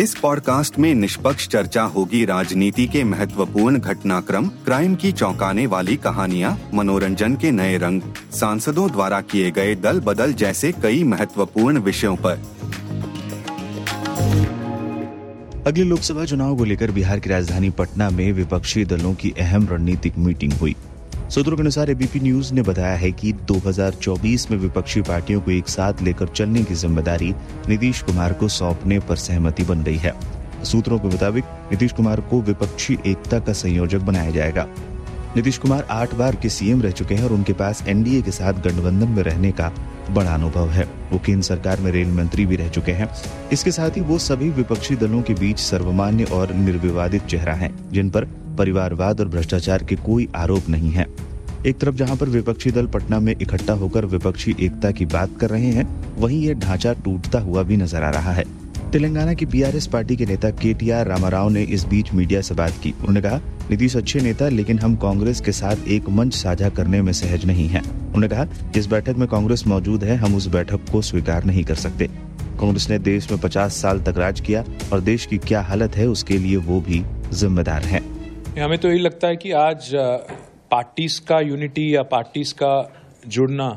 इस पॉडकास्ट में निष्पक्ष चर्चा होगी राजनीति के महत्वपूर्ण घटनाक्रम, क्राइम की चौंकाने वाली कहानियाँ, मनोरंजन के नए रंग, सांसदों द्वारा किए गए दल बदल जैसे कई महत्वपूर्ण विषयों पर। अगले लोकसभा चुनाव को लेकर बिहार की राजधानी पटना में विपक्षी दलों की अहम रणनीतिक मीटिंग हुई। सूत्रों के अनुसार एबीपी न्यूज़ ने बताया है कि 2024 में विपक्षी पार्टियों को एक साथ लेकर चलने की ज़िम्मेदारी नीतीश कुमार को सौंपने पर सहमति बन गई है। सूत्रों के मुताबिक, नीतीश कुमार को विपक्षी एकता का संयोजक बनाया जाएगा। नीतीश कुमार आठ बार के सीएम रह चुके हैं और उनके पास एनडीए के साथ गठबंधन में रहने का बड़ा अनुभव है। वो केंद्र सरकार में रेल मंत्री भी रह चुके हैं। इसके साथ ही वो सभी विपक्षी दलों के बीच सर्वमान्य और निर्विवादित चेहरा हैं, जिन पर परिवारवाद और भ्रष्टाचार के कोई आरोप नहीं है। एक तरफ़ जहाँ पर विपक्षी दल पटना में इकट्ठा होकर विपक्षी एकता की बात कर रहे हैं, वहीं ये ढांचा टूटता हुआ भी नज़र आ रहा है। तेलंगाना की बीआरएस पार्टी के नेता के टी आर रामाराव ने इस बीच मीडिया से बात की। उन्होंने कहा, नीतीश अच्छे नेता, लेकिन हम कांग्रेस के साथ एक मंच साझा करने में सहज नहीं है। उन्होंने कहा, जिस बैठक में कांग्रेस मौजूद है, हम उस बैठक को स्वीकार नहीं कर सकते। कांग्रेस ने देश में 50 साल तक राज किया और देश की क्या हालत है, उसके लिए वो भी जिम्मेदार है। हमें तो यही लगता है कि आज पार्टीज़ का यूनिटी या पार्टीज़ का जुड़ना,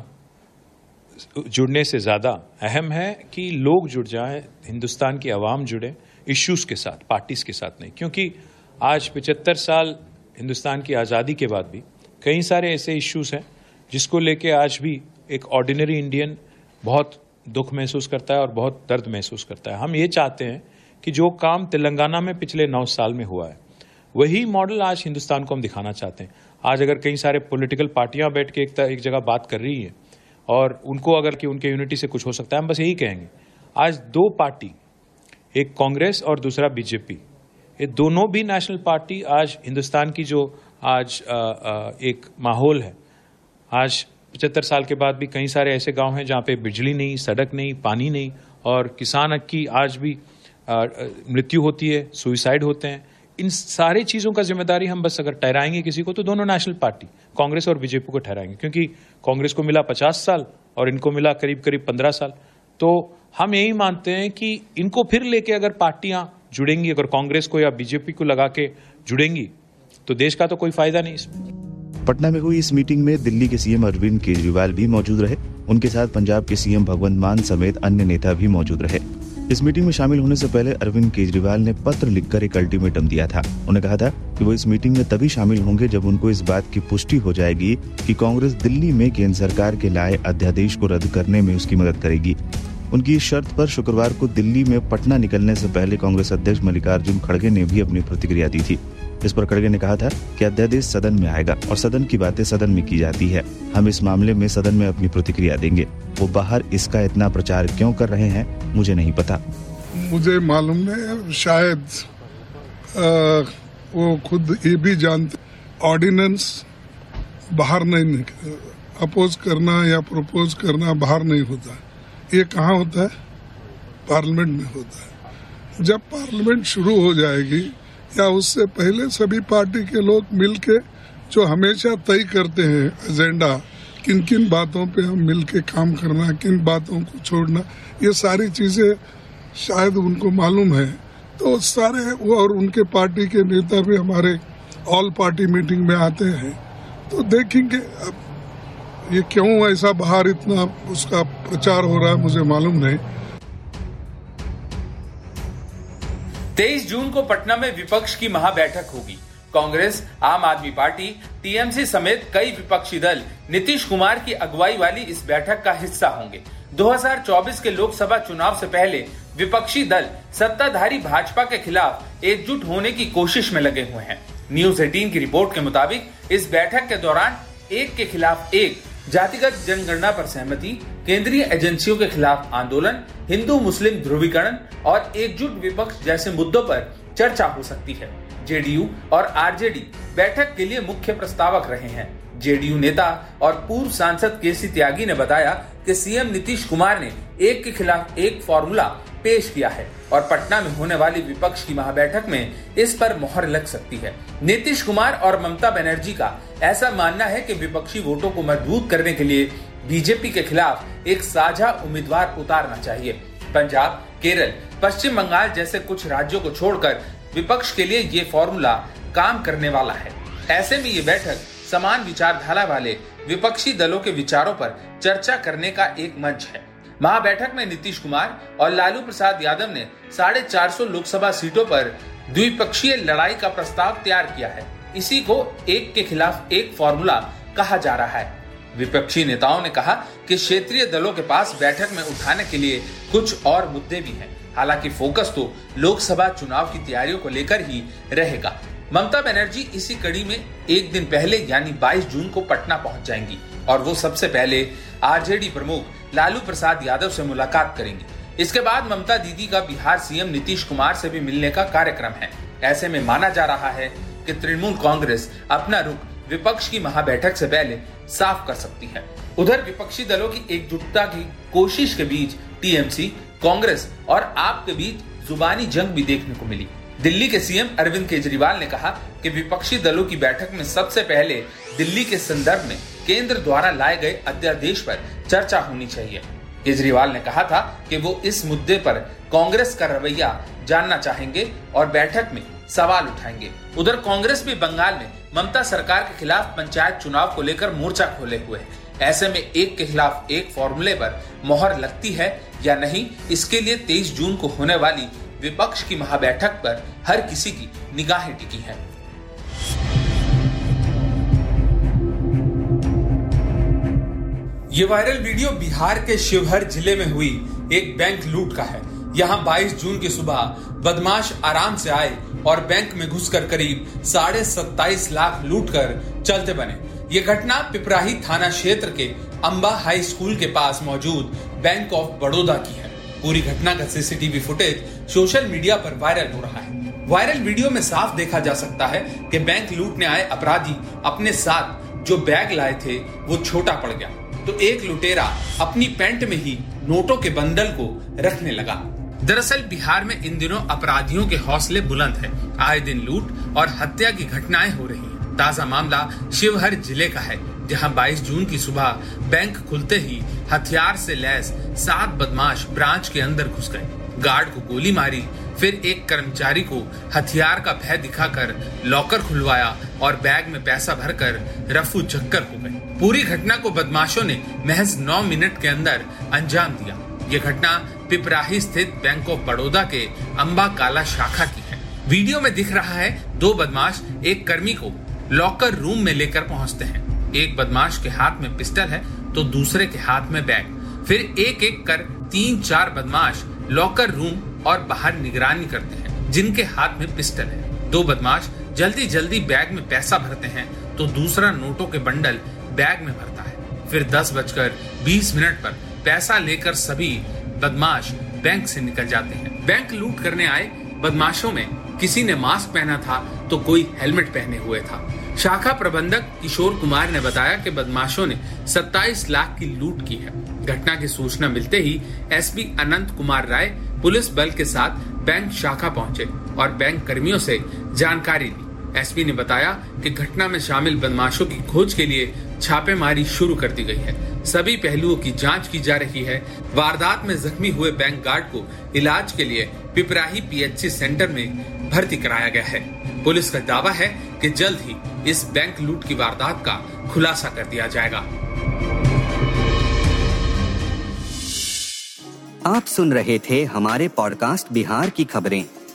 जुड़ने से ज़्यादा अहम है कि लोग जुड़ जाएँ, हिंदुस्तान की आवाम जुड़े इश्यूज़ के साथ पार्टीज़ के साथ नहीं। क्योंकि आज पिचहत्तर साल हिंदुस्तान की आज़ादी के बाद भी कई सारे ऐसे इश्यूज़ हैं जिसको लेके आज भी एक ऑर्डिनरी इंडियन बहुत दुख महसूस करता है और बहुत दर्द महसूस करता है। हम ये चाहते हैं कि जो काम तेलंगाना में पिछले नौ साल में हुआ है वही मॉडल आज हिंदुस्तान को हम दिखाना चाहते हैं। आज अगर कई सारे पॉलिटिकल पार्टियाँ बैठ के एक, एक जगह बात कर रही है और उनको अगर कि उनके यूनिटी से कुछ हो सकता है हम बस यही कहेंगे। आज दो पार्टी एक कांग्रेस और दूसरा बीजेपी ये दोनों भी नेशनल पार्टी आज हिंदुस्तान की जो आज आ, आ, एक माहौल है। आज पचहत्तर साल के बाद भी कई सारे ऐसे गाँव हैं जहाँ पे बिजली नहीं सड़क नहीं पानी नहीं और किसान की आज भी मृत्यु होती है सुइसाइड होते हैं। इन सारी चीज़ों का ज़िम्मेदारी हम बस अगर ठहराएँगे किसी को तो दोनों नेशनल पार्टी, कांग्रेस और बीजेपी को ठहराएँगे। क्योंकि कांग्रेस को मिला पचास साल और इनको मिला करीब करीब पंद्रह साल। तो हम यही मानते हैं कि इनको फिर लेके अगर पार्टियाँ जुड़ेंगी, अगर कांग्रेस को या बीजेपी को लगा के जुड़ेंगी तो देश का तो कोई फ़ायदा नहीं इसमें। पटना में हुई इस मीटिंग में दिल्ली के सीएम अरविंद केजरीवाल भी मौजूद रहे। उनके साथ पंजाब के सीएम भगवंत मान समेत अन्य नेता भी मौजूद रहे। इस मीटिंग में शामिल होने से पहले अरविंद केजरीवाल ने पत्र लिखकर एक अल्टीमेटम दिया था। उन्होंने कहा था कि वो इस मीटिंग में तभी शामिल होंगे जब उनको इस बात की पुष्टि हो जाएगी कि कांग्रेस दिल्ली में केंद्र सरकार के लाए अध्यादेश को रद्द करने में उसकी मदद करेगी। उनकी इस शर्त पर शुक्रवार को दिल्ली में पटना निकलने से पहले कांग्रेस अध्यक्ष मल्लिकार्जुन खड़गे ने भी अपनी प्रतिक्रिया दी थी। इस पर खड़गे ने कहा था कि अध्यादेश सदन में आएगा और सदन की बातें सदन में की जाती है। हम इस मामले में सदन में अपनी प्रतिक्रिया देंगे। वो बाहर इसका इतना प्रचार क्यों कर रहे हैं मुझे नहीं पता। मुझे मालूम नहीं शायद आ, वो खुद ये भी जानते ऑर्डिनेंस बाहर नहीं अपोज करना या प्रपोज करना बाहर नहीं होता। ये कहाँ होता है? पार्लियामेंट में होता है। जब पार्लियामेंट शुरू हो जाएगी या उससे पहले सभी पार्टी के लोग मिलके जो हमेशा तय करते हैं एजेंडा किन किन बातों पे हम मिलके काम करना, किन बातों को छोड़ना, ये सारी चीज़ें शायद उनको मालूम है। तो सारे वो और उनके पार्टी के नेता भी हमारे ऑल पार्टी मीटिंग में आते हैं। तो देखेंगे अब ये क्यों ऐसा बाहर इतना उसका प्रचार हो रहा है, मुझे मालूम नहीं। तेईस जून को पटना में विपक्ष की महाबैठक होगी। कांग्रेस, आम आदमी पार्टी, टीएमसी समेत कई विपक्षी दल नीतीश कुमार की अगुवाई वाली इस बैठक का हिस्सा होंगे। 2024 के लोकसभा चुनाव से पहले विपक्षी दल सत्ताधारी भाजपा के खिलाफ एकजुट होने की कोशिश में लगे हुए हैं। न्यूज़ एटीन की रिपोर्ट के मुताबिक इस बैठक के दौरान एक के खिलाफ एक जातिगत जनगणना पर सहमति, केंद्रीय एजेंसियों के खिलाफ आंदोलन, हिंदू मुस्लिम ध्रुवीकरण और एकजुट विपक्ष जैसे मुद्दों पर चर्चा हो सकती है। जेडीयू और आरजेडी बैठक के लिए मुख्य प्रस्तावक रहे हैं। जेडीयू नेता और पूर्व सांसद केसी त्यागी ने बताया कि सीएम नीतीश कुमार ने एक के खिलाफ एक फॉर्मूला पेश किया है और पटना में होने वाली विपक्ष की महाबैठक में इस पर मोहर लग सकती है। नीतीश कुमार और ममता बनर्जी का ऐसा मानना है कि विपक्षी वोटों को मज़बूत करने के लिए बीजेपी के खिलाफ एक साझा उम्मीदवार उतारना चाहिए। पंजाब, केरल, पश्चिम बंगाल जैसे कुछ राज्यों को छोड़कर विपक्ष के लिए ये फॉर्मूला काम करने वाला है। ऐसे में ये बैठक समान विचारधारा वाले विपक्षी दलों के विचारों पर चर्चा करने का एक मंच है। महाबैठक में नीतीश कुमार और लालू प्रसाद यादव ने साढ़े चार सौ लोकसभा सीटों पर द्विपक्षीय लड़ाई का प्रस्ताव तैयार किया है। इसी को एक के खिलाफ एक फॉर्मूला कहा जा रहा है। विपक्षी नेताओं ने कहा कि क्षेत्रीय दलों के पास बैठक में उठाने के लिए कुछ और मुद्दे भी हैं। हालाँकि फोकस तो लोकसभा चुनाव की तैयारियों को लेकर ही रहेगा। ममता बनर्जी इसी कड़ी में एक दिन पहले यानी 22 जून को पटना पहुँच जाएँगी और वो सबसे पहले आरजेडी प्रमुख लालू प्रसाद यादव से मुलाकात करेंगी। इसके बाद ममता दीदी का बिहार सीएम नीतीश कुमार से भी मिलने का कार्यक्रम है। ऐसे में माना जा रहा है कि तृणमूल कांग्रेस अपना रुख विपक्ष की महाबैठक से पहले साफ़ कर सकती है। उधर विपक्षी दलों की एकजुटता की कोशिश के बीच टीएमसी, कांग्रेस और आप के बीच जुबानी जंग भी देखने को मिली। दिल्ली के सीएम अरविंद केजरीवाल ने कहा कि विपक्षी दलों की बैठक में सबसे पहले दिल्ली के संदर्भ में केंद्र द्वारा लाए गए अध्यादेश पर चर्चा होनी चाहिए। केजरीवाल ने कहा था कि वो इस मुद्दे पर कांग्रेस का रवैया जानना चाहेंगे और बैठक में सवाल उठाएँगे। उधर कांग्रेस भी बंगाल में ममता सरकार के खिलाफ पंचायत चुनाव को लेकर मोर्चा खोले हुए है। ऐसे में एक के खिलाफ एक फॉर्मूले पर मोहर लगती है या नहीं, इसके लिए 23 जून को होने वाली विपक्ष की महाबैठक पर हर किसी की निगाहें टिकी हैं। ये वायरल वीडियो बिहार के शिवहर ज़िले में हुई। एक बैंक लूट का है। यहाँ 22 जून की सुबह बदमाश आराम से आए और बैंक में घुसकर करीब साढ़े सत्ताईस लाख लूट कर चलते बने। ये घटना पिपराही थाना क्षेत्र के अंबा हाई स्कूल के पास मौजूद बैंक ऑफ़ बड़ौदा की है। पूरी घटना का सीसीटीवी फुटेज सोशल मीडिया पर वायरल हो रहा है। वायरल वीडियो में साफ़ देखा जा सकता है कि बैंक लूटने आए अपराधी अपने साथ जो बैग लाए थे, वो छोटा पड़ गया। तो एक लुटेरा अपनी पैंट में ही नोटों के बंडल को रखने लगा। दरअसल बिहार में इन दिनों अपराधियों के हौसले बुलंद है। आए दिन लूट और हत्या की घटनाएँ हो रही हैं। ताज़ा मामला शिवहर ज़िले का है, जहाँ 22 जून की सुबह बैंक खुलते ही हथियार से लैस सात बदमाश ब्रांच के अंदर घुस गए। गार्ड को गोली मारी, फिर एक कर्मचारी को हथियार का भय दिखाकर लॉकर खुलवाया और बैग में पैसा भरकर रफू चक्कर हो गए। पूरी घटना को बदमाशों ने महज नौ मिनट के अंदर अंजाम दिया। ये घटना पिपराही स्थित बैंक ऑफ़ बड़ौदा के अम्बा काला शाखा की है। वीडियो में दिख रहा है, दो बदमाश एक कर्मी को लॉकर रूम में लेकर पहुँचते हैं। एक बदमाश के हाथ में पिस्टल है तो दूसरे के हाथ में बैग। फिर एक एक कर तीन चार बदमाश लॉकर रूम और बाहर निगरानी करते हैं, जिनके हाथ में पिस्टल है। दो बदमाश जल्दी जल्दी बैग में पैसा भरते हैं तो दूसरा नोटों के बंडल बैग में भरता है। फिर दस बजकर बीस मिनट पर पैसा लेकर सभी बदमाश बैंक से निकल जाते हैं। बैंक लूट करने आए, बदमाशों में किसी ने मास्क पहना था तो कोई हेलमेट पहने हुए था। शाखा प्रबंधक किशोर कुमार ने बताया कि बदमाशों ने 27 लाख की लूट की है। घटना की सूचना मिलते ही एसपी अनंत कुमार राय पुलिस बल के साथ बैंक शाखा पहुँचे और बैंक कर्मियों से जानकारी ली। एसपी ने बताया कि घटना में शामिल बदमाशों की खोज के लिए छापेमारी शुरू कर दी गई है। सभी पहलुओं की जाँच की जा रही है। वारदात में जख्मी हुए बैंक गार्ड को इलाज के लिए पिपराही पीएचसी सेंटर में भर्ती कराया गया है। पुलिस का दावा है कि जल्द ही इस बैंक लूट की वारदात का खुलासा कर दिया जाएगा। आप सुन रहे थे हमारे पॉडकास्ट बिहार की खबरें।